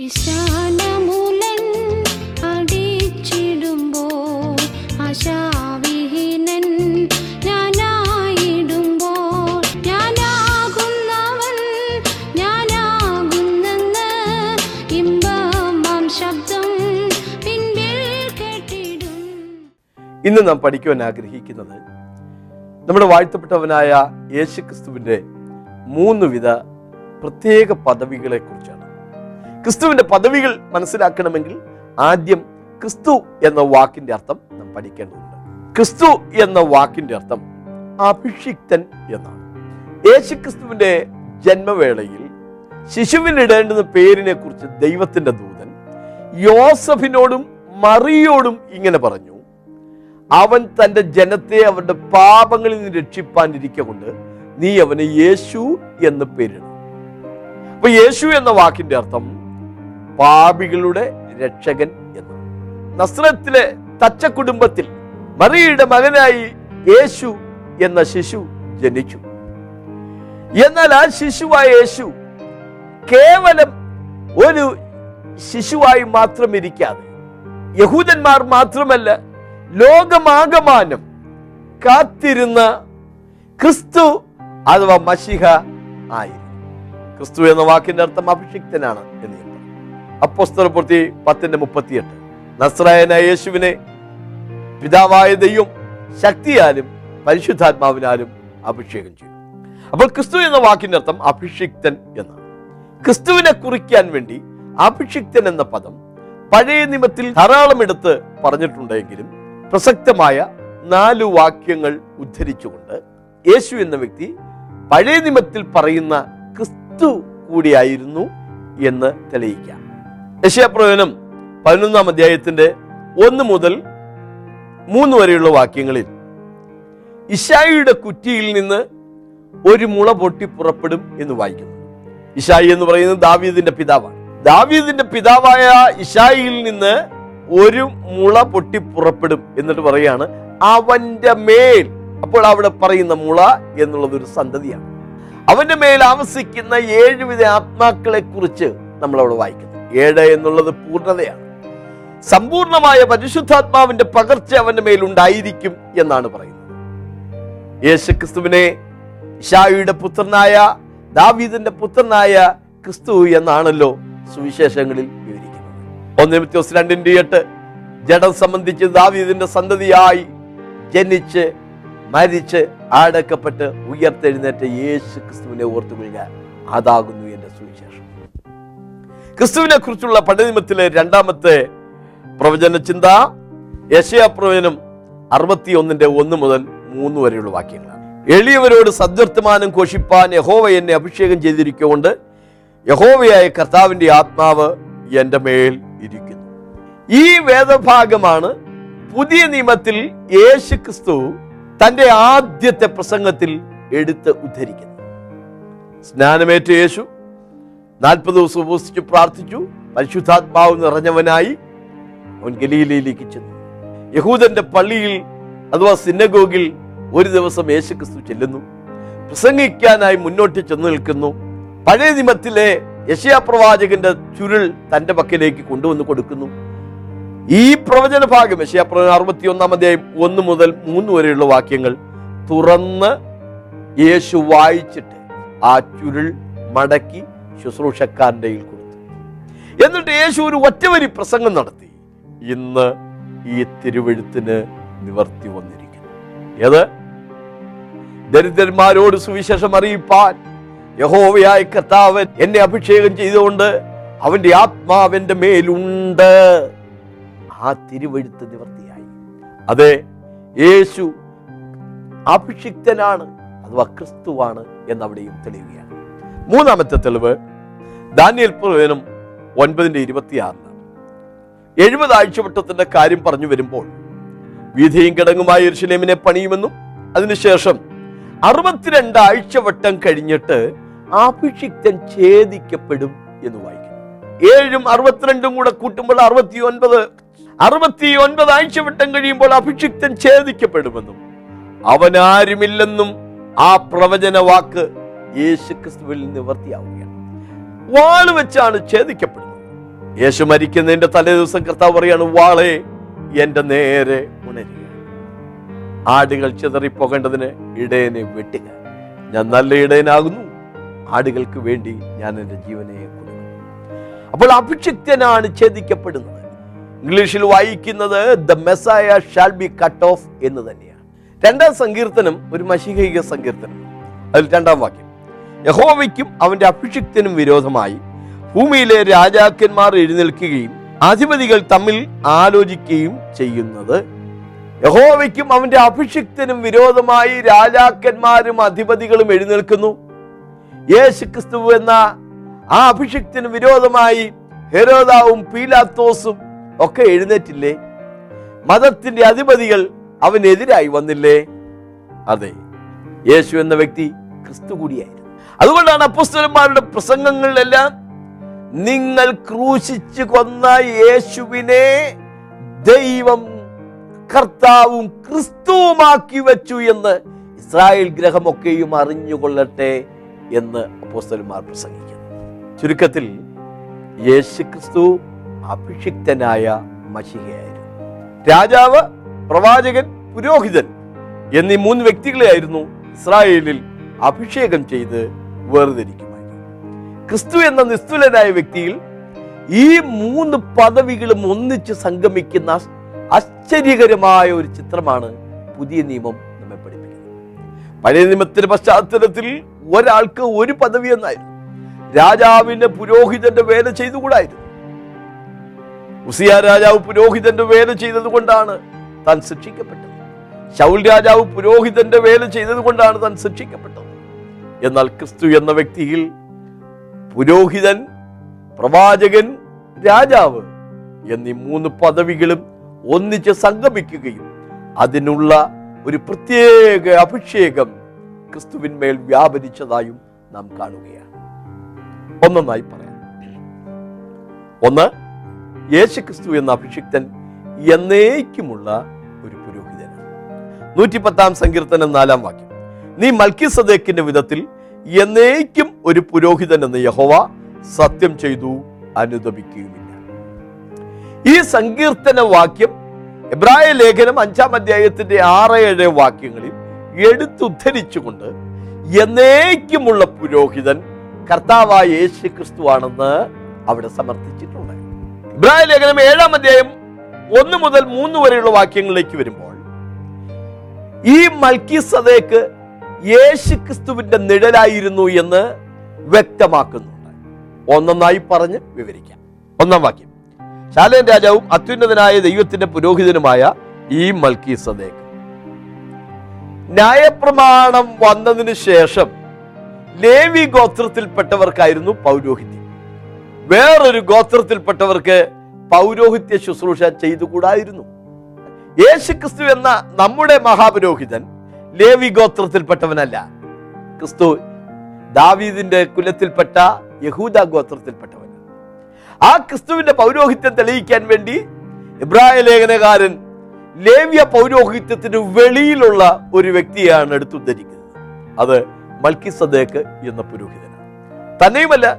ശബ്ദം ഇന്ന് നാം പഠിക്കുവാൻ ആഗ്രഹിക്കുന്നത് നമ്മുടെ വാഴ്ത്തപ്പെട്ടവനായ യേശുക്രിസ്തുവിന്റെ മൂന്ന് വിധ പ്രത്യേക പദവികളെ കുറിച്ചാണ് ക്രിസ്തുവിന്റെ പദവികൾ മനസ്സിലാക്കണമെങ്കിൽ ആദ്യം ക്രിസ്തു എന്ന വാക്കിന്റെ അർത്ഥം നാം പഠിക്കേണ്ടതുണ്ട്. ക്രിസ്തു എന്ന വാക്കിന്റെ അർത്ഥം അഭിഷിക്തൻ എന്നാണ്. യേശു ക്രിസ്തുവിന്റെ ജന്മവേളയിൽ ശിശുവിനിടേണ്ടുന്ന പേരിനെ കുറിച്ച് ദൈവത്തിന്റെ ദൂതൻ യോസഫിനോടും മറിയോടും ഇങ്ങനെ പറഞ്ഞു അവൻ തന്റെ ജനത്തെ അവരുടെ പാപങ്ങളിൽ നിന്ന് രക്ഷിപ്പാനിരിക്കെ കൊണ്ട് നീ അവന് യേശു എന്ന് പേരിടും അപ്പൊ യേശു എന്ന വാക്കിന്റെ അർത്ഥം പാപികളുടെ രക്ഷകൻ എന്ന് നസ്രത്തിലെ തച്ച കുടുംബത്തിൽ മറിയുടെ മകനായി യേശു എന്ന ശിശു ജനിച്ചു എന്നാൽ ആ ശിശുവായ യേശു കേവലം ഒരു ശിശുവായി മാത്രം ഇരിക്കാതെ യഹൂദന്മാർ മാത്രമല്ല ലോകമാകമാനം കാത്തിരുന്ന ക്രിസ്തു അഥവാ മഷിഹ ആയി ക്രിസ്തു എന്ന വാക്കിന്റെ അർത്ഥം അഭിഷിക്തനാണ് എന്ന്. അപ്പോസ്തല പ്രവൃത്തി പത്തിന്റെ മുപ്പത്തിയെട്ട്. നസ്രായനായ യേശുവിനെ പിതാവായ ദൈവം ശക്തിയാലും പരിശുദ്ധാത്മാവിനാലും അഭിഷേകം ചെയ്തു. അപ്പോൾ ക്രിസ്തു എന്ന വാക്കിന്റെ അർത്ഥം അഭിഷിക്തൻ എന്നാണ്. ക്രിസ്തുവിനെ കുറിക്കാൻ വേണ്ടി അഭിഷിക്തൻ എന്ന പദം പഴയ നിയമത്തിൽ ധാരാളം എടുത്ത് പറഞ്ഞിട്ടുണ്ടെങ്കിലും പ്രസക്തമായ നാലു വാക്യങ്ങൾ ഉദ്ധരിച്ചുകൊണ്ട് യേശു എന്ന വ്യക്തി പഴയ നിയമത്തിൽ പറയുന്ന ക്രിസ്തു കൂടിയായിരുന്നു എന്ന് തെളിയിക്കാം. യശയപ്രവചനം പതിനൊന്നാം അധ്യായത്തിന്റെ ഒന്ന് മുതൽ മൂന്ന് വരെയുള്ള വാക്യങ്ങളിൽ ഇഷായിയുടെ കുറ്റിയിൽ നിന്ന് ഒരു മുള പൊട്ടി പുറപ്പെടും എന്ന് വായിക്കുന്നു. ഇഷായി എന്ന് പറയുന്നത് ദാവീദിന്റെ പിതാവാണ്. ദാവീദിന്റെ പിതാവായ ഇഷായിയിൽ നിന്ന് ഒരു മുള പൊട്ടി പുറപ്പെടും എന്നിട്ട് പറയാണ് അവന്റെ മേൽ. അപ്പോൾ അവിടെ പറയുന്ന മുള എന്നുള്ളത് ഒരു സന്തതിയാണ്. അവന്റെ മേൽ ആവസിക്കുന്ന ഏഴുവിധ ആത്മാക്കളെ കുറിച്ച് നമ്മൾ അവിടെ വായിക്കുന്നു. ഏഴ് എന്നുള്ളത് പൂർണതയാണ്. സമ്പൂർണമായ പരിശുദ്ധാത്മാവിന്റെ പകർച്ച അവന്റെ മേലുണ്ടായിരിക്കും എന്നാണ് പറയുന്നത്. യേശുക്രിസ്തുവിനെ ഇഷായിയുടെ പുത്രനായ ദാവീദിന്റെ പുത്രനായ ക്രിസ്തു എന്നാണല്ലോ സുവിശേഷങ്ങളിൽ വിവരിക്കുന്നത്. ഒന്ന് രണ്ടിന്റെ എട്ട് ജഡം സംബന്ധിച്ച് ദാവീദിന്റെ സന്തതിയായി ജനിച്ച് മരിച്ച് ആടക്കപ്പെട്ട് ഉയർത്തെഴുന്നേറ്റ യേശു ക്രിസ്തുവിനെ ഓർത്തുകൊള്ളുക. അതാകുന്നു ക്രിസ്തുവിനെ കുറിച്ചുള്ള പഠനത്തിലെ രണ്ടാമത്തെ പ്രവചന ചിന്ത യശയ പ്രവചനം അറുപത്തി ഒന്നിന്റെ ഒന്ന് മുതൽ മൂന്ന് വരെയുള്ള വാക്യങ്ങളാണ്. എളിയവരോട് സദ്വർത്തമാനം ഘോഷിപ്പാൻ യഹോവ എന്നെ അഭിഷേകം ചെയ്തിരിക്കൊണ്ട് യഹോവയായ കർത്താവിന്റെ ആത്മാവ് എന്റെ മേൽ ഇരിക്കുന്നു. ഈ വേദഭാഗമാണ് പുതിയ നിയമത്തിൽ യേശു ക്രിസ്തു തന്റെ ആദ്യത്തെ പ്രസംഗത്തിൽ എടുത്ത് ഉദ്ധരിക്കുന്നത്. സ്നാനമേറ്റ യേശു നാൽപ്പത് ദിവസം ഉപസിച്ച് പ്രാർത്ഥിച്ചു. പരിശുദ്ധാത്മാവ് നിറഞ്ഞവനായി അവൻ ഗലീലയിലേക്ക് ചെന്നു. യഹൂദന്റെ പള്ളിയിൽ അഥവാ സിന്നഗോഗിൽ ഒരു ദിവസം യേശുക്രിസ്തു ചെല്ലുന്നു. പ്രസംഗിക്കാനായി മുന്നോട്ട് ചെന്നു നിൽക്കുന്നു. പഴയ നിമത്തിലെ യശയാ പ്രവാചകന്റെ ചുരുൾ തന്റെ പക്കലേക്ക് കൊണ്ടുവന്ന് കൊടുക്കുന്നു. ഈ പ്രവചന ഭാഗം യശയാ പ്രവചനം അറുപത്തി ഒന്നാം അധ്യായം ഒന്ന് മുതൽ മൂന്ന് വരെയുള്ള വാക്യങ്ങൾ തുറന്ന് യേശു വായിച്ചിട്ട് ആ ചുരുൾ മടക്കി ശുശ്രൂഷക്കാരന്റെ കയ്യിൽ കൊടുത്തു. എന്നിട്ട് യേശു ഒരു ഒറ്റവരി പ്രസംഗം നടത്തി. ഇന്ന് ഈ തിരുവഴുത്തിന് നിവർത്തി വന്നിരിക്കുന്നു. ഏത്? ദരിദ്രന്മാരോട് സുവിശേഷം അറിയിപ്പാൻ യഹോവയായ കർത്താവൻ എന്നെ അഭിഷേകം ചെയ്തുകൊണ്ട് അവന്റെ ആത്മാവിന്റെ മേലുണ്ട്. ആ തിരുവഴുത്ത് നിവർത്തിയായി. അതെ യേശു അഭിഷിക്തനാണ് അഥവാ ക്രിസ്തുവാണ് എന്നവിടെയും തെളിയുകയാണ്. മൂന്നാമത്തെ തെളിവ് ദാനിയൽ പ്രവചനം ഒൻപതിന്റെ ഇരുപത്തിയാറിന്. എഴുപത് ആഴ്ചവട്ടത്തിന്റെ കാര്യം പറഞ്ഞു വരുമ്പോൾ വീതിയും കിടങ്ങുമായ യെരൂശലേമിനെ പണിയുമെന്നും അതിനുശേഷം അറുപത്തിരണ്ട് ആഴ്ചവട്ടം കഴിഞ്ഞിട്ട് അഭിഷിക്തൻ ഛേദിക്കപ്പെടും എന്ന് വായിക്കുന്നു. ഏഴും അറുപത്തിരണ്ടും കൂടെ കൂട്ടുമ്പോൾ അറുപത്തി ഒൻപത് അറുപത്തി ഒൻപത് ആഴ്ചവട്ടം കഴിയുമ്പോൾ അഭിഷിക്തൻ ഛേദിക്കപ്പെടുമെന്നും അവനാരുമില്ലെന്നും ആ പ്രവചന വാക്ക് യേശുക്രിസ്തുവിൽ നിവർത്തിയാവുകയാണ്. വാൾ വെച്ചാണ് ഛേദിക്കപ്പെടുന്നത്. യേശു മരിക്കുന്നതിന്റെ തലേ ദിവസം കർത്താവ് പറയാണ് വാളെ എന്റെ നേരെ ഉണരുക. ആടുകൾ ചിതറിപ്പോകേണ്ടതിന് ഇടയനെ വെട്ടുക. ഞാൻ നല്ല ഇടയനാകുന്നു. ആടുകൾക്ക് വേണ്ടി ഞാൻ എന്റെ ജീവനെ കൊടുക്കും. അപ്പോൾ അഭിഷിക്തനാണ് ഛേദിക്കപ്പെടുന്നത്. ഇംഗ്ലീഷിൽ വായിക്കുന്നത് the Messiah shall be cut off എന്ന് തന്നെയാണ്. രണ്ടാം സങ്കീർത്തനം ഒരു മഷികൈക സങ്കീർത്തനം. അതിൽ രണ്ടാം വാക്യം. യഹോവയ്ക്കും അവന്റെ അഭിഷിക്തനും വിരോധമായി. ഭൂമിയിലെ രാജാക്കന്മാർ എഴുന്നേൽക്കുകയും അധിപതികൾ തമ്മിൽ ആലോചിക്കുകയും ചെയ്യുന്നത്. യഹോവയ്ക്കും അവന്റെ അഭിഷിക്തനും വിരോധമായി രാജാക്കന്മാരും അധിപതികളും എഴുന്നേൽക്കുന്നു. യേശു ക്രിസ്തു എന്ന ആ അഭിഷിക്തന് വിരോധമായി ഹെരോദാവും പീലാത്തോസും ഒക്കെ എഴുന്നേറ്റില്ലേ? മതത്തിന്റെ അധിപതികൾ അവനെതിരായി വന്നില്ലേ? അതെ യേശു എന്ന വ്യക്തി ക്രിസ്തു കൂടിയായിരുന്നു. അതുകൊണ്ടാണ് അപ്പുസ്തലന്മാരുടെ പ്രസംഗങ്ങളിലെല്ലാം നിങ്ങൾ ക്രൂശിച്ചു കൊന്ന യേശുവിനെ ദൈവം കർത്താവും ക്രിസ്തുവുമാക്കി വെച്ചു എന്ന് ഇസ്രായേൽ ഗ്രഹമൊക്കെയും അറിഞ്ഞുകൊള്ളട്ടെ എന്ന് അപ്പോസ്തലന്മാർ പ്രസംഗിക്കുന്നു. ചുരുക്കത്തിൽ യേശു ക്രിസ്തു അഭിഷിക്തനായ മഷികയായിരുന്നു രാജാവ് പ്രവാചകൻ പുരോഹിതൻ എന്നീ മൂന്ന് വ്യക്തികളെയായിരുന്നു ഇസ്രായേലിൽ അഭിഷേകം ചെയ്ത് വേർതിരിക്കുമായിരുന്നു. ക്രിസ്തു എന്ന നിസ്തുലനായ വ്യക്തിയിൽ ഈ മൂന്ന് പദവികളും ഒന്നിച്ച് സംഗമിക്കുന്ന ആശ്ചര്യകരമായ ഒരു ചിത്രമാണ് പുതിയ നിയമം നമ്മെ പഠിപ്പിക്കുന്നത്. പഴയ നിയമത്തിന്റെ പശ്ചാത്തലത്തിൽ ഒരാൾക്ക് ഒരു പദവി എന്നായിരുന്നു. രാജാവിന്റെ പുരോഹിതന്റെ വേല ചെയ്തുകൂടായിരുന്നു. ഉസിയ രാജാവ് പുരോഹിതന്റെ വേല ചെയ്തത് കൊണ്ടാണ് താൻ ശിക്ഷിക്കപ്പെട്ടത്. ശൗൽ രാജാവ് പുരോഹിതന്റെ വേല ചെയ്തത് കൊണ്ടാണ് താൻ ശിക്ഷിക്കപ്പെട്ടത്. എന്നാൽ ക്രിസ്തു എന്ന വ്യക്തിയിൽ പുരോഹിതൻ പ്രവാചകൻ രാജാവ് എന്നീ മൂന്ന് പദവികളും ഒന്നിച്ച് സംഗമിക്കുകയും അതിനുള്ള ഒരു പ്രത്യേക അഭിഷേകം ക്രിസ്തുവിന്മേൽ വ്യാപരിച്ചതായും നാം കാണുകയാണ്. ഒന്നൊന്നായി പറയാം. ഒന്ന് യേശു ക്രിസ്തു എന്ന അഭിഷിക്തൻ എന്നേക്കുമുള്ള ഒരു പുരോഹിതനാണ്. നൂറ്റിപ്പത്താം സങ്കീർത്തനം നാലാം വാക്യം. നീ മൽക്കി സദേക്കിന്റെ വിധത്തിൽ എന്നേക്കും ഒരു പുരോഹിതൻ എന്ന് യഹോവ സത്യം ചെയ്തു അനുദപിക്കുകയുമില്ല. ഈ സങ്കീർത്തന വാക്യം എബ്രായ ലേഖനം അഞ്ചാം അധ്യായത്തിന്റെ ആറ് ഏഴ് വാക്യങ്ങളിൽ എടുത്തുദ്ധരിച്ചുകൊണ്ട് എന്നേക്കുമുള്ള പുരോഹിതൻ കർത്താവായ യേശു ക്രിസ്തു ആണെന്ന് അവിടെ സമർത്ഥിച്ചിട്ടുണ്ട്. ഇബ്രാഹിം ലേഖനം ഏഴാം അധ്യായം ഒന്ന് മുതൽ മൂന്ന് വരെയുള്ള വാക്യങ്ങളിലേക്ക് വരുമ്പോൾ ഈ മൽക്കി സദേക്ക് യേശു ക്രിസ്തുവിന്റെ നിഴലായിരുന്നു എന്ന് വ്യക്തമാക്കുന്നുണ്ട് ഒന്നൊന്നായി പറഞ്ഞ് വിവരിക്കാം. ഒന്നാം വാക്യം. ശാലേൻ രാജാവും അത്യുന്നതനായ ദൈവത്തിന്റെ പുരോഹിതനുമായ ഈ മൽക്കി സദേക്ക് ന്യായപ്രമാണം വന്നതിന് ശേഷം ലേവി ഗോത്രത്തിൽപ്പെട്ടവർക്കായിരുന്നു പൗരോഹിത്യം. വേറൊരു ഗോത്രത്തിൽപ്പെട്ടവർക്ക് പൗരോഹിത്യ ശുശ്രൂഷ ചെയ്തുകൂടായിരുന്നു. യേശുക്രിസ്തു എന്ന നമ്മുടെ മഹാപുരോഹിതൻ ലേവി ഗോത്രത്തിൽപ്പെട്ടവനല്ല. ക്രിസ്തു ദാവീദിന്റെ കുലത്തിൽപ്പെട്ട യഹൂദ ഗോത്രത്തിൽപ്പെട്ടവൻ. ആ ക്രിസ്തുവിന്റെ പൗരോഹിത്യം തെളിയിക്കാൻ വേണ്ടി ഇബ്രായ ലേഖനകാരൻ ലേവ്യ പൗരോഹിത്യത്തിന് വെളിയിലുള്ള ഒരു വ്യക്തിയാണ് എടുത്തുദ്ധരിക്കുന്നത്. അത് മൽക്കി സദേക്ക് എന്ന പുരോഹിതനാണ്. തന്നെയുമല്ല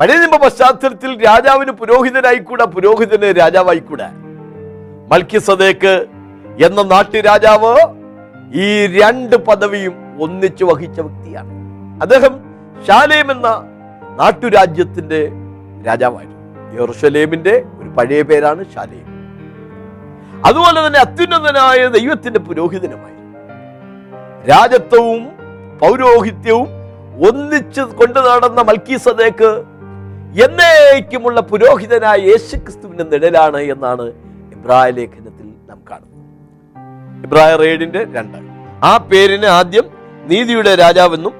പഴയ നിയമ പശ്ചാത്തലത്തിൽ രാജാവിന് പുരോഹിതനായിക്കൂടാ പുരോഹിതന് രാജാവായിക്കൂടാ. മൽക്കി സദേക്ക് എന്ന നാട്ടുരാജാവ് ഈ രണ്ട് പദവിയും ഒന്നിച്ചു വഹിച്ച വ്യക്തിയാണ്. അദ്ദേഹം ശാലേം എന്ന നാട്ടുരാജ്യത്തിന്റെ രാജാവായിരുന്നു. യെറുഷലേമിന്റെ ഒരു പഴയ പേരാണ് ശാലേം. അതുപോലെ തന്നെ അത്യുന്നതനായ ദൈവത്തിന്റെ പുരോഹിതനുമായി രാജത്വവും പൗരോഹിത്യവും ഒന്നിച്ച് കൊണ്ടു നടന്ന മൽക്കീസദേക്ക് എന്നേക്കുമുള്ള പുരോഹിതനായ യേശുക്രിസ്തുവിന്റെ നിഴലാണ് എന്നാണ് ഇബ്രാഹിം ലേഖനത്തിൽ നാം കാണുന്നത്. ഇബ്രായ റേഡിന്റെ രണ്ട്. ആ പേരിന് ആദ്യം നീതിയുടെ രാജാവെന്നും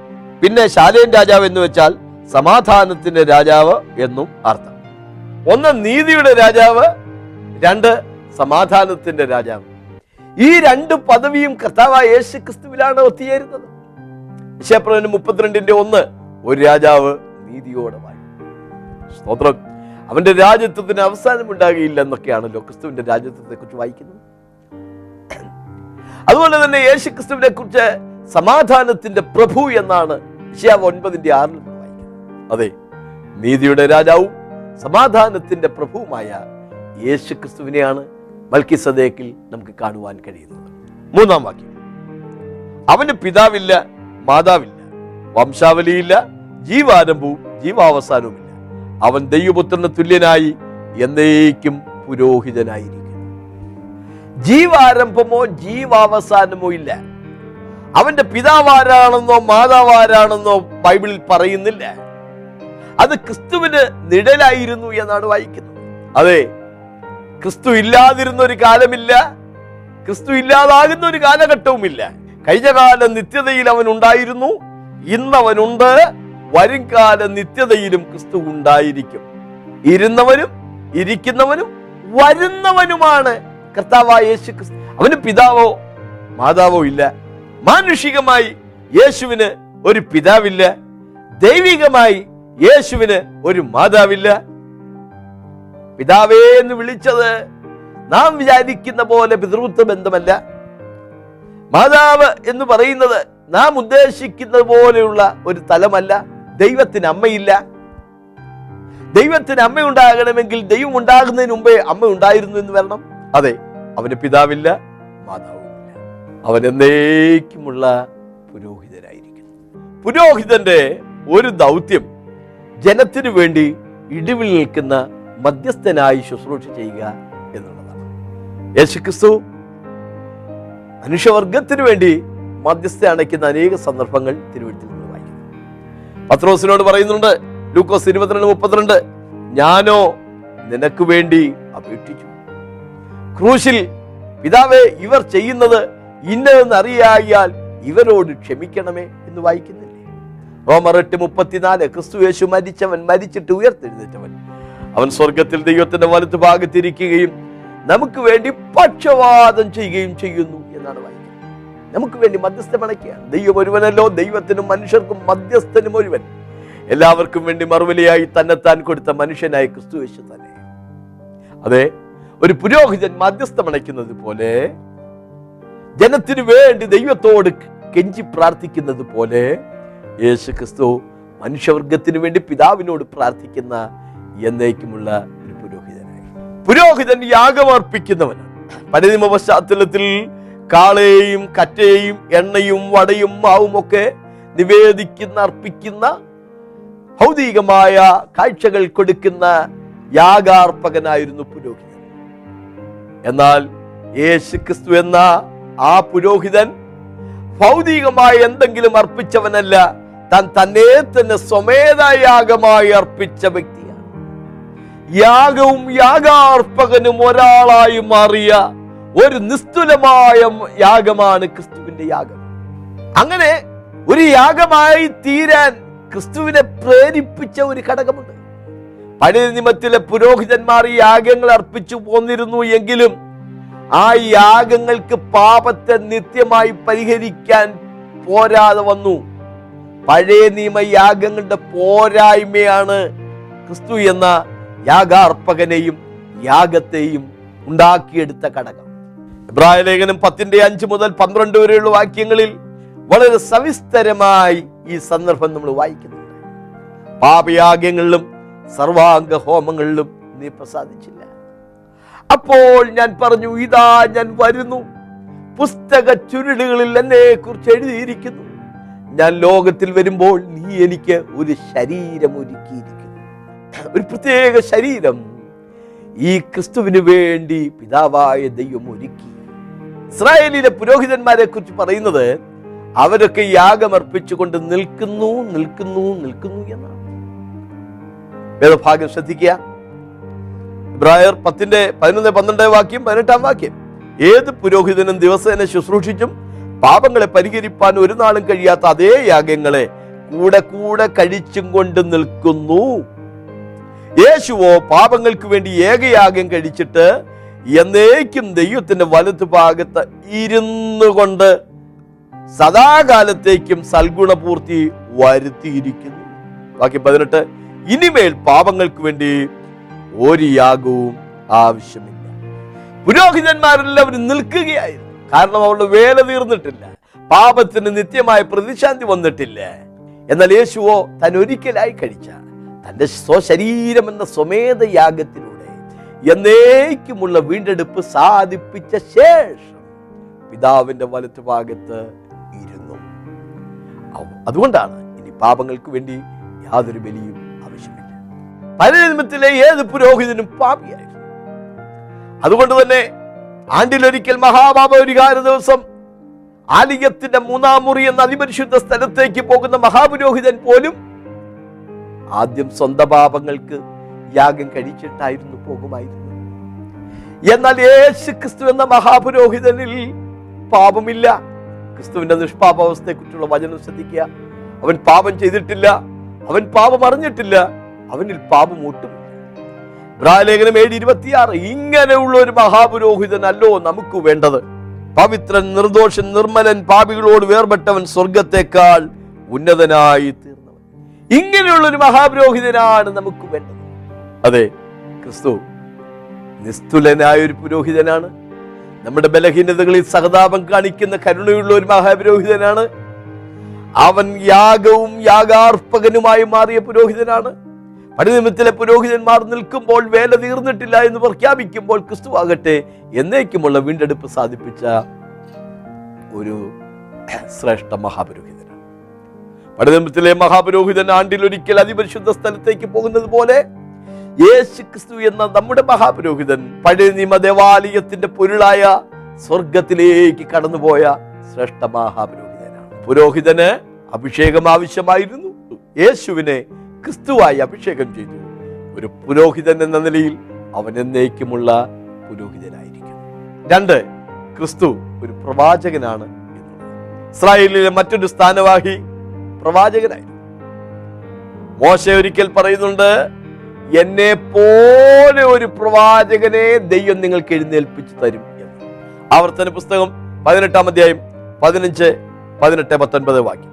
പിന്നെ ശാലേൻ രാജാവ് എന്ന് വെച്ചാൽ സമാധാനത്തിന്റെ രാജാവ് എന്നും അർത്ഥം. ഒന്ന് നീതിയുടെ രാജാവ് രണ്ട് സമാധാനത്തിന്റെ രാജാവ്. ഈ രണ്ട് പദവിയും കർത്താവായ യേശു ക്രിസ്തുവിലാണ് ഒത്തുചേരുന്നത്. ശേപ്രവന് മുപ്പത്തിരണ്ടിന്റെ ഒന്ന് ഒരു രാജാവ് നീതിയോടെ സ്തോത്രം. അവന്റെ രാജ്യത്വത്തിന് അവസാനം ഉണ്ടാകുകയില്ല എന്നൊക്കെയാണല്ലോ ക്രിസ്തുവിന്റെ രാജ്യത്വത്തെ കുറിച്ച് വായിക്കുന്നത്. അതുപോലെ തന്നെ യേശു ക്രിസ്തുവിനെ കുറിച്ച് സമാധാനത്തിന്റെ പ്രഭു എന്നാണ് ഒൻപതിന്റെ ആറിൽ അതെ നീതിയുടെ രാജാവും സമാധാനത്തിന്റെ പ്രഭുവുമായ യേശു ക്രിസ്തുവിനെയാണ് മൽക്കിസദേക്കിൽ നമുക്ക് കാണുവാൻ കഴിയുന്നത്. മൂന്നാം വാക്യം. അവന് പിതാവില്ല മാതാവില്ല വംശാവലിയില്ല ജീവാരംഭവും ജീവാവസാനവുമില്ല. അവൻ ദൈവപുത്രന് തുല്യനായി എന്നേക്കും പുരോഹിതനായിരിക്കും. ജീവാരംഭമോ ജീവാവസാനമോ ഇല്ല. അവന്റെ പിതാവാരാണെന്നോ മാതാവാരാണെന്നോ ബൈബിളിൽ പറയുന്നില്ല. അത് ക്രിസ്തുവിന് നിഴലായിരുന്നു എന്നാണ് വായിക്കുന്നത്. അതെ ക്രിസ്തു ഇല്ലാതിരുന്ന ഒരു കാലമില്ല. ക്രിസ്തു ഇല്ലാതാകുന്ന ഒരു കാലഘട്ടവുമില്ല. കഴിഞ്ഞ കാല നിത്യതയിൽ അവൻ ഉണ്ടായിരുന്നു. ഇന്നവനുണ്ട് വരും കാല നിത്യതയിലും ക്രിസ്തു ഉണ്ടായിരിക്കും. ഇരുന്നവനും ഇരിക്കുന്നവനും വരുന്നവനുമാണ് കർത്താവായ യേശു ക്രിസ്തു അവന് പിതാവോ മാതാവോ ഇല്ല. മാനുഷികമായി യേശുവിന് ഒരു പിതാവില്ല. ദൈവികമായി യേശുവിന് ഒരു മാതാവില്ല. പിതാവേ എന്ന് വിളിച്ചത് നാം വിചാരിക്കുന്ന പോലെ പിതൃത്വ ബന്ധമല്ല. മാതാവ് എന്ന് പറയുന്നത് നാം ഉദ്ദേശിക്കുന്നത് പോലെയുള്ള ഒരു തലമല്ല. ദൈവത്തിന് അമ്മയില്ല. ദൈവത്തിന് അമ്മ ഉണ്ടാകണമെങ്കിൽ ദൈവം ഉണ്ടാകുന്നതിന് മുമ്പേ അമ്മ ഉണ്ടായിരുന്നു എന്ന് വരണം. അതെ അവന് പിതാവില്ല മാതാവുമില്ല. അവൻ എന്നേക്കുമുള്ള പുരോഹിതനായിരിക്കുന്നു. പുരോഹിതന്റെ ഒരു ദൗത്യം ജനത്തിനു വേണ്ടി ഇടിവിൽ നിൽക്കുന്ന മധ്യസ്ഥനായി ശുശ്രൂഷ ചെയ്യുക എന്നുള്ളതാണ്. യേശുക്രിസ്തു മനുഷ്യവർഗത്തിന് വേണ്ടി മധ്യസ്ഥ അണയ്ക്കുന്ന അനേക സന്ദർഭങ്ങൾ തിരുവഴുത്തിൽ നിന്ന് വായിക്കുന്നു. പത്രോസിനോട് പറയുന്നുണ്ട് ലൂക്കോസ് ഇരുപത്തിരണ്ട് മുപ്പത്തിരണ്ട് ഞാനോ നിനക്ക് വേണ്ടി അപേക്ഷിച്ചു. ക്രൂശിൽ പിതാവേ ഇവർ ചെയ്യുന്നത് ഇന്നതെന്ന് ഇവരോട് ക്ഷമിക്കണമേ എന്ന് വായിക്കുന്നില്ലേ? റോമർ എട്ട് മുപ്പത്തിനാല് ക്രിസ്തു യേശു മരിച്ചവൻ മരിച്ചിട്ട് ഉയർത്തെഴുന്നേറ്റവൻ. അവൻ സ്വർഗത്തിൽ ദൈവത്തിന്റെ വലത്ത് ഭാഗത്തിരിക്കുകയും നമുക്ക് വേണ്ടി പക്ഷവാദം ചെയ്യുകയും ചെയ്യുന്നു എന്നാണ് വായിക്കുന്നത്. നമുക്ക് വേണ്ടി മധ്യസ്ഥം അണയ്ക്കുകയാണ് ദൈവം ഒരുവനല്ലോ ദൈവത്തിനും മനുഷ്യർക്കും മധ്യസ്ഥനും ഒരുവൻ. എല്ലാവർക്കും വേണ്ടി മറുപടിയായി തന്നെത്താൻ കൊടുത്ത മനുഷ്യനായ ക്രിസ്തു യേശു തന്നെ. അതെ ഒരു പുരോഹിതൻ മധ്യസ്ഥമണയ്ക്കുന്നത് പോലെ ജനത്തിനു വേണ്ടി ദൈവത്തോട് കെഞ്ചി പ്രാർത്ഥിക്കുന്നത് പോലെ യേശു ക്രിസ്തു മനുഷ്യവർഗത്തിന് വേണ്ടി പിതാവിനോട് പ്രാർത്ഥിക്കുന്ന എന്നേക്കുമുള്ള ഒരു പുരോഹിതനായി. പുരോഹിതൻ യാഗമർപ്പിക്കുന്നവനാണ് പരിണിമ പശ്ചാത്തലത്തിൽ കാളയെയും കറ്റയെയും എണ്ണയും വടയും മാവും ഒക്കെ നിവേദിക്കുന്ന അർപ്പിക്കുന്ന ഭൗതികമായ കാഴ്ചകൾ കൊടുക്കുന്ന യാഗാർപ്പകനായിരുന്നു പുരോഹിതൻ. എന്നാൽ യേശു ക്രിസ്തു എന്ന ആ പുരോഹിതൻ ഭൗതികമായി എന്തെങ്കിലും അർപ്പിച്ചവനല്ല താൻ തന്നെ തന്നെ സ്വമേധയാഗമായി അർപ്പിച്ച വ്യക്തിയാണ്. യാഗവും യാഗാർപ്പകനും ഒരാളായി മാറിയ ഒരു നിസ്തുലമായ യാഗമാണ് ക്രിസ്തുവിന്റെ യാഗം. അങ്ങനെ ഒരു യാഗമായി തീരാൻ ക്രിസ്തുവിനെ പ്രേരിപ്പിച്ച ഒരു ഘടകമുണ്ട്. പഴയ പുരോഹിതന്മാർ ഈ യാഗങ്ങൾ അർപ്പിച്ചു പോന്നിരുന്നു എങ്കിലും ആ യാഗങ്ങൾക്ക് പാപത്തെ നിത്യമായി പരിഹരിക്കാൻ പോരാതെ വന്നു. പഴയ നിയമ യാഗങ്ങളുടെ പോരായ്മയാണ് ക്രിസ്തു എന്ന യാഗാർപ്പകനെയും യാഗത്തെയും ഉണ്ടാക്കിയെടുത്ത ഘടകം. ഇബ്രായ ലേഖനം പത്തിന്റെ അഞ്ച് മുതൽ പന്ത്രണ്ട് വരെയുള്ള വാക്യങ്ങളിൽ വളരെ സവിസ്തരമായി ഈ സന്ദർഭം നമ്മൾ വായിക്കുന്നുണ്ട്. പാപയാഗങ്ങളിലും സർവാംഗ ഹോമങ്ങളിലും നീ പ്രസാദിച്ചില്ല. അപ്പോൾ ഞാൻ പറഞ്ഞു ഇതാ ഞാൻ വരുന്നു. പുസ്തക ചുരുളുകളിൽ എന്നെ കുറിച്ച് എഴുതിയിരിക്കുന്നു. ഞാൻ ലോകത്തിൽ വരുമ്പോൾ നീ എനിക്ക് ഒരു ശരീരം ഒരുക്കിയിരിക്കുന്നു. ഒരു പ്രത്യേക ശരീരം ഈ ക്രിസ്തുവിന് വേണ്ടി പിതാവായ ദൈവം ഒരുക്കി. ഇസ്രായേലിലെ പുരോഹിതന്മാരെ കുറിച്ച് പറയുന്നത് അവരൊക്കെ യാഗമർപ്പിച്ചുകൊണ്ട് നിൽക്കുന്നു നിൽക്കുന്നു നിൽക്കുന്നു എന്നാണ്. വേദഭാഗം ശ്രദ്ധിക്കുക. ഇബ്രായർ പത്തിന്റെ പതിനൊന്ന് പന്ത്രണ്ട് വാക്യം പതിനെട്ടാം വാക്യം. ഏത് പുരോഹിതനും ദിവസേന ശുശ്രൂഷിച്ചും പാപങ്ങളെ പരിഹരിപ്പാൻ ഒരു നാളും കഴിയാത്ത അതേ യാഗങ്ങളെ കൂടെ കൂടെ കഴിച്ചും കൊണ്ട് നിൽക്കുന്നു. യേശുവോ പാപങ്ങൾക്ക് വേണ്ടി ഏകയാഗം കഴിച്ചിട്ട് എന്നേക്കും ദൈവത്തിന്റെ വലതു ഭാഗത്ത് ഇരുന്നു കൊണ്ട് സദാകാലത്തേക്കും സൽഗുണപൂർത്തി വരുത്തിയിരിക്കുന്നു. ബാക്കി പതിനെട്ട്. ഇനിമേൽ പാപങ്ങൾക്ക് വേണ്ടി ഒരു യാഗവും ആവശ്യമില്ല. പുരോഹിതന്മാരെല്ലാവരും നിൽക്കുകയായിരുന്നു. കാരണം അവരുടെ വേല തീർന്നിട്ടില്ല. പാപത്തിന് നിത്യമായ പ്രതിശാന്തി വന്നിട്ടില്ല. എന്നാൽ യേശുവോ താൻ ഒരിക്കലായി കഴിച്ച തന്റെ സ്വശരീരം എന്ന സ്വമേധയാഗത്തിലൂടെ എന്നേക്കുമുള്ള വീണ്ടെടുപ്പ് സാധിപ്പിച്ച ശേഷം പിതാവിന്റെ വലത്തുഭാഗത്ത് ഇരുന്നു. അതുകൊണ്ടാണ് ഇനി പാപങ്ങൾക്ക് വേണ്ടി യാതൊരു ബലിയും പരനിമിത്തിലെ ഏത് പുരോഹിതനും പാപിയായിരുന്നു. അതുകൊണ്ട് തന്നെ ആണ്ടിലൊരിക്കൽ മഹാപാപരിഹാര ദിവസം ആലിംഗത്തിന്റെ മൂന്നാം മുറി എന്ന അതിപരിശുദ്ധ സ്ഥലത്തേക്ക് പോകുന്ന മഹാപുരോഹിതൻ പോലും ആദ്യം സ്വന്തം പാപങ്ങൾക്ക് യാഗം കഴിച്ചിട്ടായിരുന്നു പോകുമായിരുന്നു എന്നാൽ യേശു ക്രിസ്തു എന്ന മഹാപുരോഹിതനിൽ പാപമില്ല. ക്രിസ്തുവിന്റെ നിഷ്പാപാവസ്ഥയെ കുറിച്ചുള്ള വചനം ശ്രദ്ധിക്കുക. അവൻ പാപം ചെയ്തിട്ടില്ല. അവൻ പാപം അറിഞ്ഞിട്ടില്ല. അവനിൽ പാപം ഒട്ടുമില്ല ലേഖനം ഏഴ് ഇരുപത്തിയാറ് ഇങ്ങനെയുള്ള ഒരു മഹാപുരോഹിതനല്ലോ നമുക്ക് വേണ്ടത്. പവിത്രൻ നിർദോഷൻ നിർമ്മലൻ പാപികളോട് വേർപെട്ടവൻ സ്വർഗത്തെക്കാൾ ഉന്നതനായി തീർന്നവൻ. ഇങ്ങനെയുള്ള ഒരു മഹാപുരോഹിതനാണ് നമുക്ക് വേണ്ടത്. അതെ ക്രിസ്തു നിസ്തുലനായ ഒരു പുരോഹിതനാണ്. നമ്മുടെ ബലഹീനതകളിൽ സഹതാപം കാണിക്കുന്ന കരുണയുള്ള ഒരു മഹാപുരോഹിതനാണ്. അവൻ യാഗവും യാഗാർപ്പകനുമായി മാറിയ പുരോഹിതനാണ്. പടിനിമിത്തിലെ പുരോഹിതന്മാർ നിൽക്കുമ്പോൾ വേല തീർന്നിട്ടില്ല എന്ന് പ്രഖ്യാപിക്കുമ്പോൾ ക്രിസ്തു ആകട്ടെ എന്നേക്കുമുള്ള വീണ്ടെടുപ്പ് സാധിപ്പിച്ച ഒരു ശ്രേഷ്ഠ മഹാപുരോഹിതനാണ് പടിനിമിത്തിലെ മഹാപുരോഹിതൻ ആണ്ടിൽ ഒരിക്കൽ അതിപരിശുദ്ധ സ്ഥലത്തേക്ക് പോകുന്നത് പോലെ യേശു ക്രിസ്തു എന്ന നമ്മുടെ മഹാപുരോഹിതൻ പഴയ നിയമ ദേവാലയത്തിന്റെ പൊരുളായ സ്വർഗത്തിലേക്ക് കടന്നുപോയ ശ്രേഷ്ഠ മഹാപുരോഹിതനാണ്. പുരോഹിതന് അഭിഷേകം ആവശ്യമായിരുന്നു. യേശുവിനെ ക്രിസ്തുവായി അഭിഷേകം ചെയ്തു. ഒരു പുരോഹിതൻ എന്ന നിലയിൽ അവൻ എന്നേക്കുമുള്ള പുരോഹിതനായിരിക്കും രണ്ട് ക്രിസ്തു ഒരു പ്രവാചകനാണ് ഇസ്രായേലിലെ മറ്റൊരു സ്ഥാനവാഹി പ്രവാചകനായിരുന്നു. മോശ ഒരിക്കൽ പറയുന്നുണ്ട് എന്നെ പോലെ ഒരു പ്രവാചകനെ ദൈവം നിങ്ങൾക്ക് എഴുന്നേൽപ്പിച്ചു തരും എന്ന്. ആവർത്തന പുസ്തകം പതിനെട്ടാം അധ്യായം പതിനഞ്ച് പതിനെട്ട് പത്തൊൻപത് വാക്യം.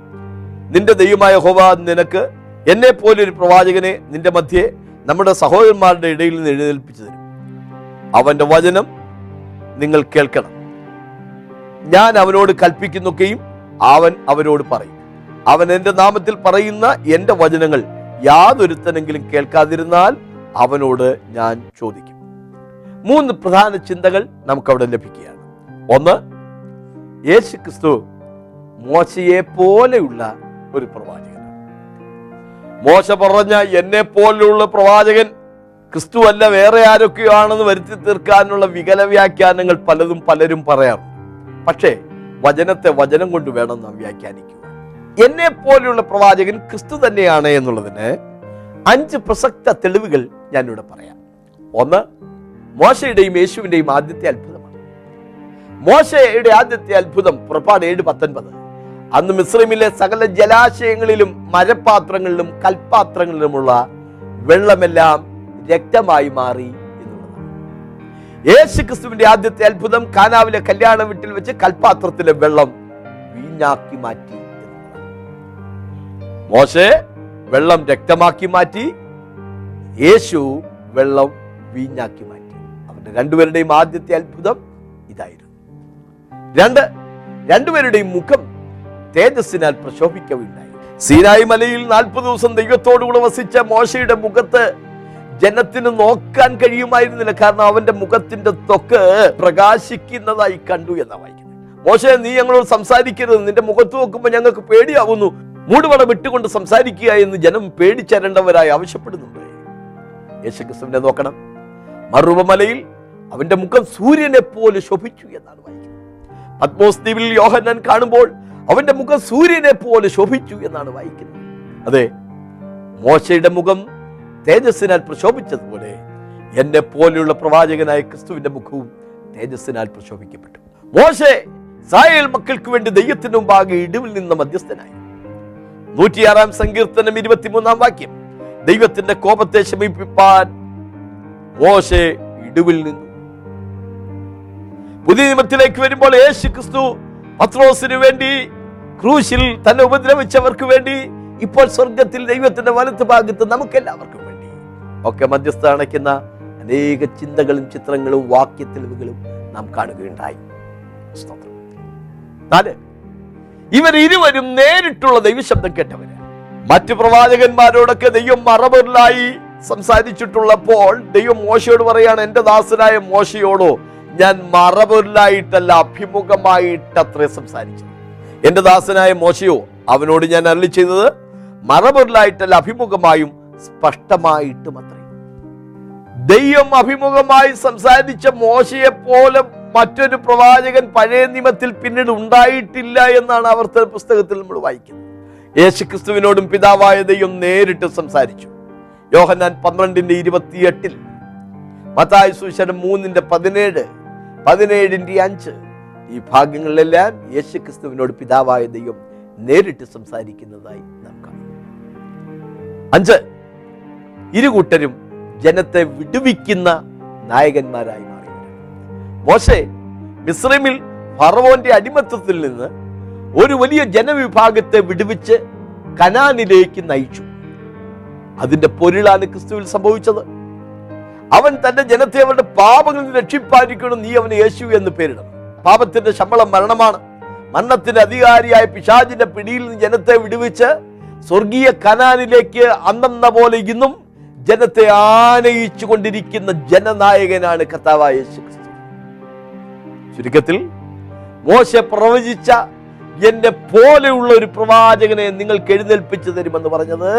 നിന്റെ ദൈവമായ ഹോവ നിനക്ക് എന്നെ പോലെ ഒരു പ്രവാചകനെ നിന്റെ മധ്യേ നമ്മുടെ സഹോദരന്മാരുടെ ഇടയിൽ നിന്ന് എഴുന്നേൽപ്പിച്ചു തരും. അവന്റെ വചനം നിങ്ങൾ കേൾക്കണം. ഞാൻ അവനോട് കൽപ്പിക്കുന്നൊക്കെയും അവൻ അവരോട് പറയും. അവൻ എന്റെ നാമത്തിൽ പറയുന്ന എന്റെ വചനങ്ങൾ യാതൊരുത്തനെങ്കിലും കേൾക്കാതിരുന്നാൽ അവനോട് ഞാൻ ചോദിക്കും. മൂന്ന് പ്രധാന ചിന്തകൾ നമുക്കവിടെ ലഭിക്കുകയാണ്. ഒന്ന് യേശു ക്രിസ്തു മോശയെ പോലെയുള്ള ഒരു പ്രവാചകനാണ് മോശ പറഞ്ഞ എന്നെ പോലുള്ള പ്രവാചകൻ ക്രിസ്തു അല്ല വേറെ ആരൊക്കെയോ ആണെന്ന് വരുത്തി തീർക്കാനുള്ള വികല വ്യാഖ്യാനങ്ങൾ പലതും പലരും പറയാറുണ്ട്. പക്ഷേ വചനത്തെ വചനം കൊണ്ട് വേണം നാം വ്യാഖ്യാനിക്കുക. എന്നെ പോലെയുള്ള പ്രവാചകൻ ക്രിസ്തു തന്നെയാണ് എന്നുള്ളതിന് അഞ്ച് പ്രസക്ത തെളിവുകൾ ഞാനിവിടെ പറയാം. ഒന്ന് മോശയുടെയും യേശുവിന്റെയും ആദ്യത്തെ അത്ഭുതമാണ്. മോശയുടെ ആദ്യത്തെ അത്ഭുതം പുറപ്പാട് ഏഴ് പത്തൊൻപത്. അന്ന് മിശ്രമിലെ സകല ജലാശയങ്ങളിലും മരപാത്രങ്ങളിലും കൽപാത്രങ്ങളിലുമുള്ള വെള്ളമെല്ലാം രക്തമായി മാറി യേശു ക്രിസ്തുവിന്റെ ആദ്യത്തെ അത്ഭുതം കാനാവിലെ കല്യാണ വീട്ടിൽ വെച്ച് കൽപാത്രത്തിലെ വെള്ളം വീഞ്ഞാക്കി മാറ്റി മോശെ വെള്ളം രക്തമാക്കി മാറ്റി യേശു വെള്ളം വീഞ്ഞാക്കി മാറ്റി. അവരുടെ രണ്ടുപേരുടെയും ആദ്യത്തെ അത്ഭുതം ഇതായിരുന്നു. രണ്ട് രണ്ടുപേരുടെയും മുഖം തേജസ്സിനാൽ പ്രശോഭിക്കുകയുണ്ടായി സീനായി മലയിൽ നാൽപ്പത് ദിവസം ദൈവത്തോടുകൂടെ വസിച്ച മോശയുടെ മുഖത്ത് ജനത്തിന് നോക്കാൻ കഴിയുമായിരുന്നില്ല. കാരണം അവന്റെ മുഖത്തിന്റെ തൊക്ക് പ്രകാശിക്കുന്നതായി കണ്ടു എന്നാണ് വായിക്കുന്നത്. മോശ നീ ഞങ്ങളോട് സംസാരിക്കരുത്. നിന്റെ മുഖത്ത് നോക്കുമ്പോൾ ഞങ്ങൾക്ക് പേടിയാവുന്നു. മൂടുപടം വിട്ടുകൊണ്ട് സംസാരിക്കുക എന്ന് ജനം പേടിച്ചരേണ്ടവരായി ആവശ്യപ്പെടുന്നുണ്ട്. യേശുക്രിസ്തുവിനെ നോക്കണം. മറുപമലയിൽ അവന്റെ മുഖം സൂര്യനെ പോലെ ശോഭിച്ചു എന്നാണ് വായിക്കുന്നത്. പത്മോസ് ദ്വീപിൽ യോഹന്നാൻ കാണുമ്പോൾ അവന്റെ മുഖം സൂര്യനെ പോലെ ശോഭിച്ചു എന്നാണ് വായിക്കുന്നത്. അതെ മോശയുടെ മുഖം തേജസ്സിനാൽ പ്രശോഭിച്ചതുപോലെ എന്നെ പോലെയുള്ള പ്രവാചകനായ ക്രിസ്തുവിന്റെ മുഖവും തേജസ്സിനാൽ പ്രശോഭിക്കപ്പെട്ടു. മോശെ സായൽ മക്കൾക്ക് വേണ്ടി ദൈവത്തിന് മുമ്പാകെ ഇടിവിൽ നിന്ന് മധ്യസ്ഥനായി. നൂറ്റിയാറാം സങ്കീർത്തനം ഇരുപത്തിമൂന്നാം വാക്യം. ദൈവത്തിന്റെ കോപത്തെ ശമിപ്പിപ്പാൻ മോശെ ഇടിവിൽ നിന്നു. പുതിയ നിയമത്തിലേക്ക് വരുമ്പോൾ യേശു ക്രിസ്തു പത്രോസിന് വേണ്ടി ക്രൂശിൽ തന്നെ ഉപദ്രവിച്ചവർക്ക് വേണ്ടി ഇപ്പോൾ സ്വർഗത്തിൽ ദൈവത്തിന്റെ വലത്ത് ഭാഗത്ത് നമുക്കെല്ലാവർക്കും വേണ്ടി. ഒക്കെ മധ്യസ്ഥ അണയ്ക്കുന്ന അനേക ചിന്തകളും ചിത്രങ്ങളും വാക്യ തെളിവുകളും നാം കാണുകയുണ്ടായി. നാല് ഇവർ ഇരുവരും നേരിട്ടുള്ള ദൈവശബ്ദം കേട്ടവര്. മറ്റു പ്രവാചകന്മാരോടൊക്കെ ദൈവം മറപൊരുളായി സംസാരിച്ചിട്ടുള്ളപ്പോൾ ദൈവം മോശയോട് പറയാണ് എന്റെ ദാസനായ മോശയോടോ ഞാൻ മറപൊരുളായിട്ടല്ല അഭിമുഖമായിട്ടത്രേ സംസാരിച്ചത് എന്റെ ദാസനായ മോശയോ അവനോട് ഞാൻ അരളി ചെയ്തത് മറപൊരുലായിട്ടല്ല അഭിമുഖമായും സ്പഷ്ടമായിട്ടും അത്രേ ദൈവം അഭിമുഖമായി സംസാരിച്ച മോശയെ പോലെ മറ്റൊരു പ്രവാചകൻ പഴയ നിയമത്തിൽ പിന്നീട് ഉണ്ടായിട്ടില്ല എന്നാണ് അവരുടെ പുസ്തകത്തിൽ നമ്മൾ വായിക്കുന്നത്. യേശുക്രിസ്തുവിനോടും പിതാവായ ദൈവം നേരിട്ട് സംസാരിച്ചു. യോഹന്നാൻ പന്ത്രണ്ടിന്റെ ഇരുപത്തിയെട്ടിൽ മത്തായ സുശരം മൂന്നിന്റെ പതിനേഴ് പതിനേഴിന്റെ അഞ്ച്. ഈ ഭാഗ്യങ്ങളിലെല്ലാം യേശുക്രിസ്തുവിനോട് പിതാവായ ദൈവം നേരിട്ട് സംസാരിക്കുന്നതായി നാം അഞ്ച്. ഇരുകൂട്ടരും ജനത്തെ വിടുവിക്കുന്ന നായകന്മാരായി മാറി മോശെ മിസ്രൈമിൽ ഫറവോന്റെ അടിമത്തത്തിൽ നിന്ന് ഒരു വലിയ ജനവിഭാഗത്തെ വിടുവിച്ച് കനാനിലേക്ക് നയിച്ചു. അതിന്റെ പൊരുളാണ് ക്രിസ്തുവിൽ സംഭവിച്ചത്. അവൻ തന്റെ ജനത്തെ അവരുടെ പാപങ്ങളിൽ നിന്ന് രക്ഷിപ്പായിരിക്കണം. നീ അവന് യേശു എന്ന് പേരിടണം പാപത്തിന്റെ ശമ്പളം മരണമാണ്. മരണത്തിന്റെ അധികാരിയായ പിശാചിന്റെ പിടിയിൽ നിന്ന് ജനത്തെ വിടുവിച്ച് സ്വർഗീയ കനാനിലേക്ക് അന്നെന്ന പോലെ ഇന്നും ജനത്തെ ആനയിച്ചു കൊണ്ടിരിക്കുന്ന ജനനായകനാണ് കർത്താവായ യേശു ക്രിസ്തു ചുരുക്കത്തിൽ മോശ പ്രവചിച്ച എന്നെ പോലെയുള്ള ഒരു പ്രവാചകനെ നിങ്ങൾക്ക് എഴുന്നേൽപ്പിച്ചു തരുമെന്ന് പറഞ്ഞത്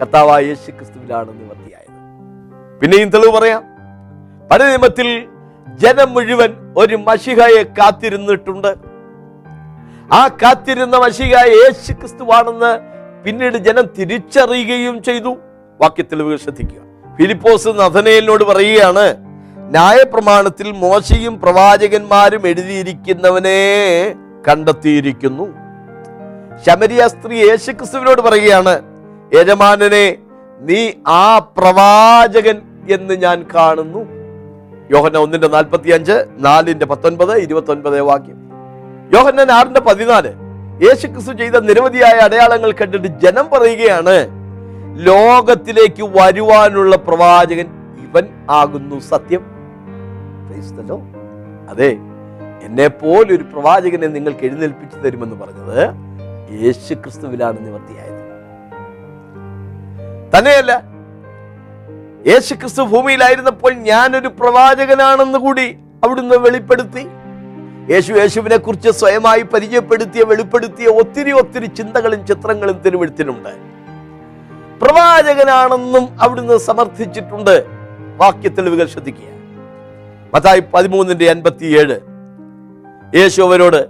കർത്താവായ യേശു ക്രിസ്തുവിലാണ് നിവർത്തിയായത് പിന്നെയും തെളിവ് പറയാം. പഴയ നിയമത്തിൽ ജനം മുഴുവൻ ഒരു മഷിഹയെ കാത്തിരുന്നിട്ടുണ്ട്. ആ കാത്തിരുന്ന മഷിക യേശു ക്രിസ്തുവാണെന്ന് പിന്നീട് ജനം തിരിച്ചറിയുകയും ചെയ്തു. വാക്യത്തെളിവുകൾ ശ്രദ്ധിക്കുക. ഫിലിപ്പോസ് നഥനയിലിനോട് പറയുകയാണ് ന്യായപ്രമാണത്തിൽ മോശയും പ്രവാചകന്മാരും എഴുതിയിരിക്കുന്നവനെ കണ്ടെത്തിയിരിക്കുന്നു. ശമരിയ സ്ത്രീ യേശുക്രിസ്തുവിനോട് പറയുകയാണ് യജമാനനെ നീ ആ പ്രവാചകൻ എന്ന് ഞാൻ കാണുന്നു. യോഹന്ന ഒന്നിന്റെ നാൽപ്പത്തി അഞ്ച് നാലിന്റെ പത്തൊൻപത് ഇരുപത്തി ഒൻപത് വാക്യം. യോഹന്നൻ ആറിന്റെ പതിനാല് യേശു ക്രിസ്തു ചെയ്ത നിരവധിയായ അടയാളങ്ങൾ കണ്ടിട്ട് ജനം പറയുകയാണ് ലോകത്തിലേക്ക് വരുവാനുള്ള പ്രവാചകൻ ഇവൻ ആകുന്നു. സത്യം. അതെ എന്നെ പോലൊരു പ്രവാചകനെ നിങ്ങൾക്ക് എഴുന്നേൽപ്പിച്ചു തരുമെന്ന് പറഞ്ഞത് യേശു ക്രിസ്തുവിലാണ് നിവർത്തിയായത്. തന്നെയല്ല യേശു ക്രിസ്തു ഭൂമിയിലായിരുന്നപ്പോൾ ഞാനൊരു പ്രവാചകനാണെന്ന് കൂടി അവിടുന്ന് വെളിപ്പെടുത്തി. യേശു യേശുവിനെ കുറിച്ച് സ്വയമായി പരിചയപ്പെടുത്തിയ വെളിപ്പെടുത്തിയ ഒത്തിരി ഒത്തിരി ചിന്തകളും ചിത്രങ്ങളും തിരുവഴുത്തിനുണ്ട് പ്രവാചകനാണെന്നും അവിടുന്ന് സമർത്ഥിച്ചിട്ടുണ്ട്. വാക്യത്തെളിവുകൾ ശ്രദ്ധിക്കുക. മതായി പതിമൂന്നിന്റെ അൻപത്തിയേഴ്. യേശു അവരോട്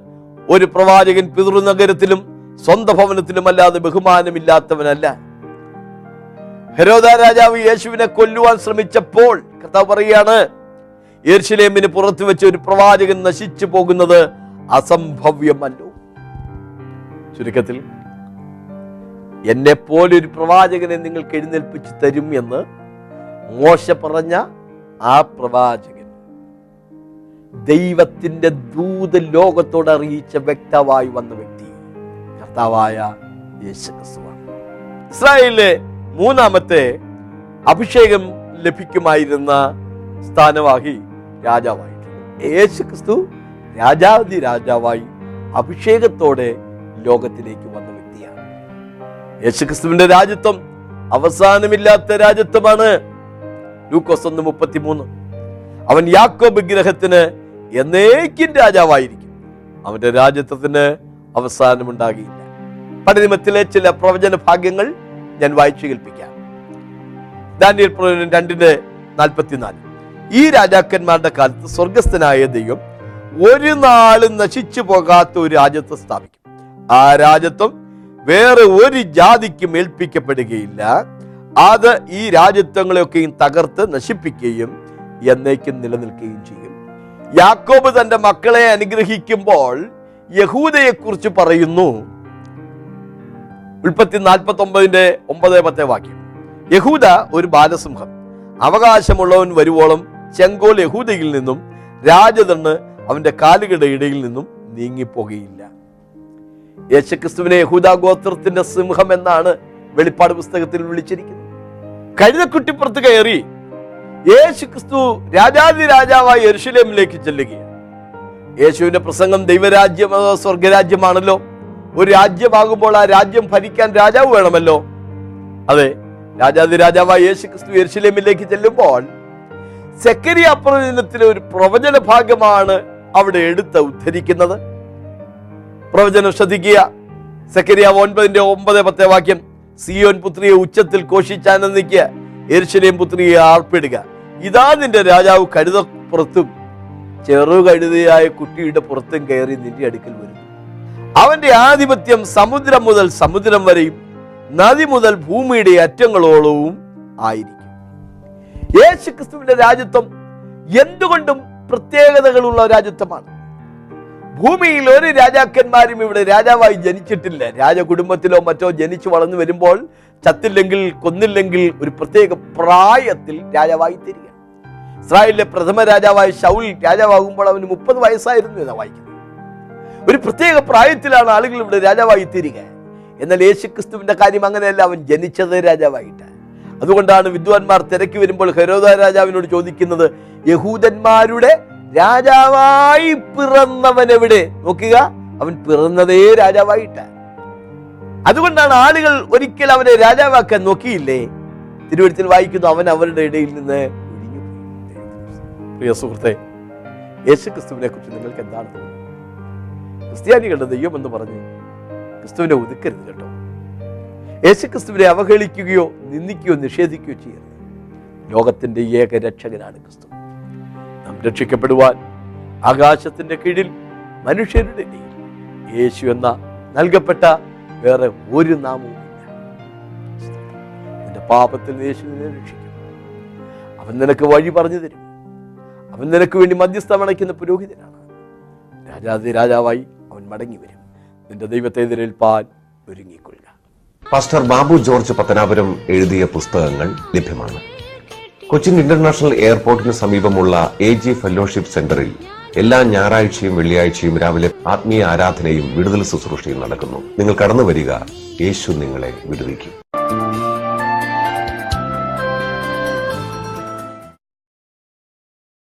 ഒരു പ്രവാചകൻ പിതൃനഗരത്തിലും സ്വന്തം ഭവനത്തിലും അല്ലാതെ ബഹുമാനമില്ലാത്തവനല്ല. ഹെരോദ രാജാവ് യേശുവിനെ കൊല്ലുവാൻ ശ്രമിച്ചപ്പോൾ കർത്താവ് പറയുകയാണ് യെരുശലേമിന് പുറത്തു വെച്ച് ഒരു പ്രവാചകൻ നശിച്ചു പോകുന്നത് അസംഭവ്യമല്ലോ. ചുരുക്കത്തിൽ എന്നെ പോലെ ഒരു പ്രവാചകനെ നിങ്ങൾക്ക് എഴുന്നേൽപ്പിച്ച് തരും എന്ന് മോശ പറഞ്ഞ ആ പ്രവാചകൻ ദൈവത്തിന്റെ ദൂത് ലോകത്തോട് അറിയിച്ച വ്യക്തമായി വന്ന വ്യക്തി കർത്താവായ യേശുക്രിസ്തുവാണ് ഇസ്രായേലിലെ മൂന്നാമത്തെ അഭിഷേകം ലഭിക്കുമായിരുന്ന സ്ഥാനവാഹി രാജാവായിട്ടുണ്ട് യേശു ക്രിസ്തു രാജാവതി രാജാവായി അഭിഷേകത്തോടെ ലോകത്തിലേക്ക് വന്ന വ്യക്തിയാണ്. യേശുക്രിസ്തുവിന്റെ രാജ്യത്വം അവസാനമില്ലാത്ത രാജ്യത്വമാണ്. ലൂക്കോസ് ഒന്ന് മുപ്പത്തിമൂന്ന്. അവൻ യാക്കോ വിഗ്രഹത്തിന് എന്നേക്കും രാജാവായിരിക്കും. അവന്റെ രാജ്യത്വത്തിന് അവസാനമുണ്ടാകിയില്ല പടിമത്തിലെ ചില പ്രവചന ഭാഗ്യങ്ങൾ ഞാൻ വായിച്ചു കേൾപ്പിക്കാം. ദാനിയൽ പ്രവചനം രണ്ടിന്റെ നാൽപ്പത്തിനാല്. ഈ രാജാക്കന്മാരുടെ കാലത്ത് സ്വർഗസ്ഥനായ ദൈവം ഒരു നാളും നശിച്ചു പോകാത്ത ഒരു രാജ്യത്വം സ്ഥാപിക്കും. ആ രാജ്യത്വം വേറെ ഒരു ജാതിക്കും ഏൽപ്പിക്കപ്പെടുകയില്ല. അത് ഈ രാജ്യത്വങ്ങളെയൊക്കെയും തകർത്ത് നശിപ്പിക്കുകയും എന്നേക്കും നിലനിൽക്കുകയും ചെയ്യും. യാക്കോബ് തന്റെ മക്കളെ അനുഗ്രഹിക്കുമ്പോൾ യഹൂദയെക്കുറിച്ച് പറയുന്നു ഉൽപ്പത്തി നാൽപ്പത്തി ഒമ്പതിന്റെ ഒമ്പത് പത്തെ വാക്യം. യഹൂദ ഒരു ബാലസിംഹം. അവകാശമുള്ളവൻ വരുവോളം ചെങ്കോൽ യഹൂദയിൽ നിന്നും രാജതണ്ണ് അവന്റെ കാലുകളുടെ ഇടയിൽ നിന്നും നീങ്ങിപ്പോകുകയില്ല യേശുക്രിസ്തുവിനെ യഹൂദ ഗോത്രത്തിന്റെ സിംഹം എന്നാണ് വെളിപ്പാട് പുസ്തകത്തിൽ വിളിച്ചിരിക്കുന്നത്. കഴുതക്കുട്ടിപ്പുറത്ത് കയറി യേശുക്രിസ്തു രാജാതി രാജാവായി യെരുഷലേമിലേക്ക് ചെല്ലുകയാണ്. യേശുവിന്റെ പ്രസംഗം ദൈവരാജ്യം സ്വർഗരാജ്യമാണല്ലോ ഒരു രാജ്യമാകുമ്പോൾ ആ രാജ്യം ഭരിക്കാൻ രാജാവ് വേണമല്ലോ. അതെ രാജാതി രാജാവായ യേശു ക്രിസ്തു യെരുശലേമിലേക്ക് ചെല്ലുമ്പോൾ സെക്കരിയ പ്രവചനത്തിലെ ഒരു പ്രവചന ഭാഗമാണ് അവിടെ എടുത്ത് ഉദ്ധരിക്കുന്നത്. പ്രവചനം ശ്രദ്ധിക്കുക. സെക്കരിയ ഒൻപതിന്റെ ഒമ്പത് പത്തെ വാക്യം സിയോൻ പുത്രിയെ ഉച്ചത്തിൽ ഘോഷിച്ചാനന്ദിക്കുക എരിശലേം പുത്രിയെ ആർപ്പിടുക. ഇതാ നിന്റെ രാജാവ് കഴുതപ്പുറത്തും ചെറു കഴുതയായ കുട്ടിയുടെ പുറത്തും കയറി നിന്റെ അടുക്കൽ വരുന്നു അവന്റെ ആധിപത്യം സമുദ്രം മുതൽ സമുദ്രം വരെയും നദി മുതൽ ഭൂമിയുടെ അറ്റങ്ങളോളവും ആയിരിക്കും. യേശു ക്രിസ്തുവിന്റെ രാജ്യത്വം എന്തുകൊണ്ടും പ്രത്യേകതകളുള്ള രാജ്യത്വമാണ്. ഭൂമിയിൽ ഒരു രാജാക്കന്മാരും ഇവിടെ രാജാവായി ജനിച്ചിട്ടില്ല. രാജകുടുംബത്തിലോ മറ്റോ ജനിച്ചു വളർന്നു വരുമ്പോൾ ചത്തില്ലെങ്കിൽ കൊന്നില്ലെങ്കിൽ ഒരു പ്രത്യേക പ്രായത്തിൽ രാജാവായി തരിക ഇസ്രായേലിലെ പ്രഥമ രാജാവായ ഷൗൽ രാജാവാകുമ്പോൾ അവന് മുപ്പത് വയസ്സായിരുന്നു എന്നാ വായിക്കുന്നത്. ഒരു പ്രത്യേക പ്രായത്തിലാണ് ആളുകൾ ഇവിടെ രാജാവായി തീരുക എന്നാൽ യേശുക്രിസ്തുവിന്റെ കാര്യം അങ്ങനെയല്ല അവൻ ജനിച്ചത് രാജാവായിട്ട്. അതുകൊണ്ടാണ് വിദ്വാൻമാർ തിരക്കി വരുമ്പോൾ ഹരോദ രാജാവിനോട് ചോദിക്കുന്നത് യഹൂദന്മാരുടെ രാജാവായി പിറന്നവൻ എവിടെ? നോക്കുക അവൻ പിറന്നതേ രാജാവായിട്ട്. അതുകൊണ്ടാണ് ആളുകൾ ഒരിക്കൽ അവനെ രാജാവാക്കാൻ നോക്കിയില്ലേ? തിരുവഴുത്തിൽ വായിക്കുന്നു അവൻ അവരുടെ ഇടയിൽ നിന്ന് ഒഴിഞ്ഞു. പ്രിയ സുഹൃത്തെ യേശു ക്രിസ്തുവിനെ കുറിച്ച് നിങ്ങൾക്ക് എന്താണ് തോന്നുന്നത്? ക്രിസ്ത്യാനികളുടെ ദൈവം എന്ന് പറഞ്ഞ് ക്രിസ്തുവിനെ ഒതുക്കരുത് കേട്ടോ. യേശു ക്രിസ്തുവിനെ അവഹേളിക്കുകയോ നിന്ദിക്കുകയോ നിഷേധിക്കുകയോ ചെയ്യരുത്. ലോകത്തിന്റെ ഏക രക്ഷകനാണ് ക്രിസ്തു. നാം രക്ഷിക്കപ്പെടുവാൻ ആകാശത്തിന്റെ കീഴിൽ മനുഷ്യരുടെ യേശു എന്ന നൽകപ്പെട്ട വേറെ ഒരു നാമവും നിന്റെ പാപത്തിൽ യേശു രക്ഷിക്കും. അവൻ നിനക്ക് വഴി പറഞ്ഞു തരും. അവൻ നിനക്ക് വേണ്ടി മധ്യസ്ഥം അണയ്ക്കുന്ന പുരോഹിതനാണ്. രാജാതി രാജാവായി മടങ്ങി വരും നിന്റെ ദൈവത്തെ എതിരേൽപ്പാൻ ഒരുങ്ങിക്കൊള്ളുക. പാസ്റ്റർ ബാബു ജോർജ് പത്തനാപുരം എഴുതിയ പുസ്തകങ്ങൾ ലഭ്യമാണ്. കൊച്ചിൻ ഇന്റർനാഷണൽ എയർപോർട്ടിന് സമീപമുള്ള എ ജി ഫെലോഷിപ്പ് സെന്ററിൽ എല്ലാ ഞായറാഴ്ചയും വെള്ളിയാഴ്ചയും രാവിലെ ആത്മീയ ആരാധനയും വിടുതൽ ശുശ്രൂഷയും നടക്കുന്നു. നിങ്ങൾ കടന്നു വരിക യേശു നിങ്ങളെ വിടുവിക്കും.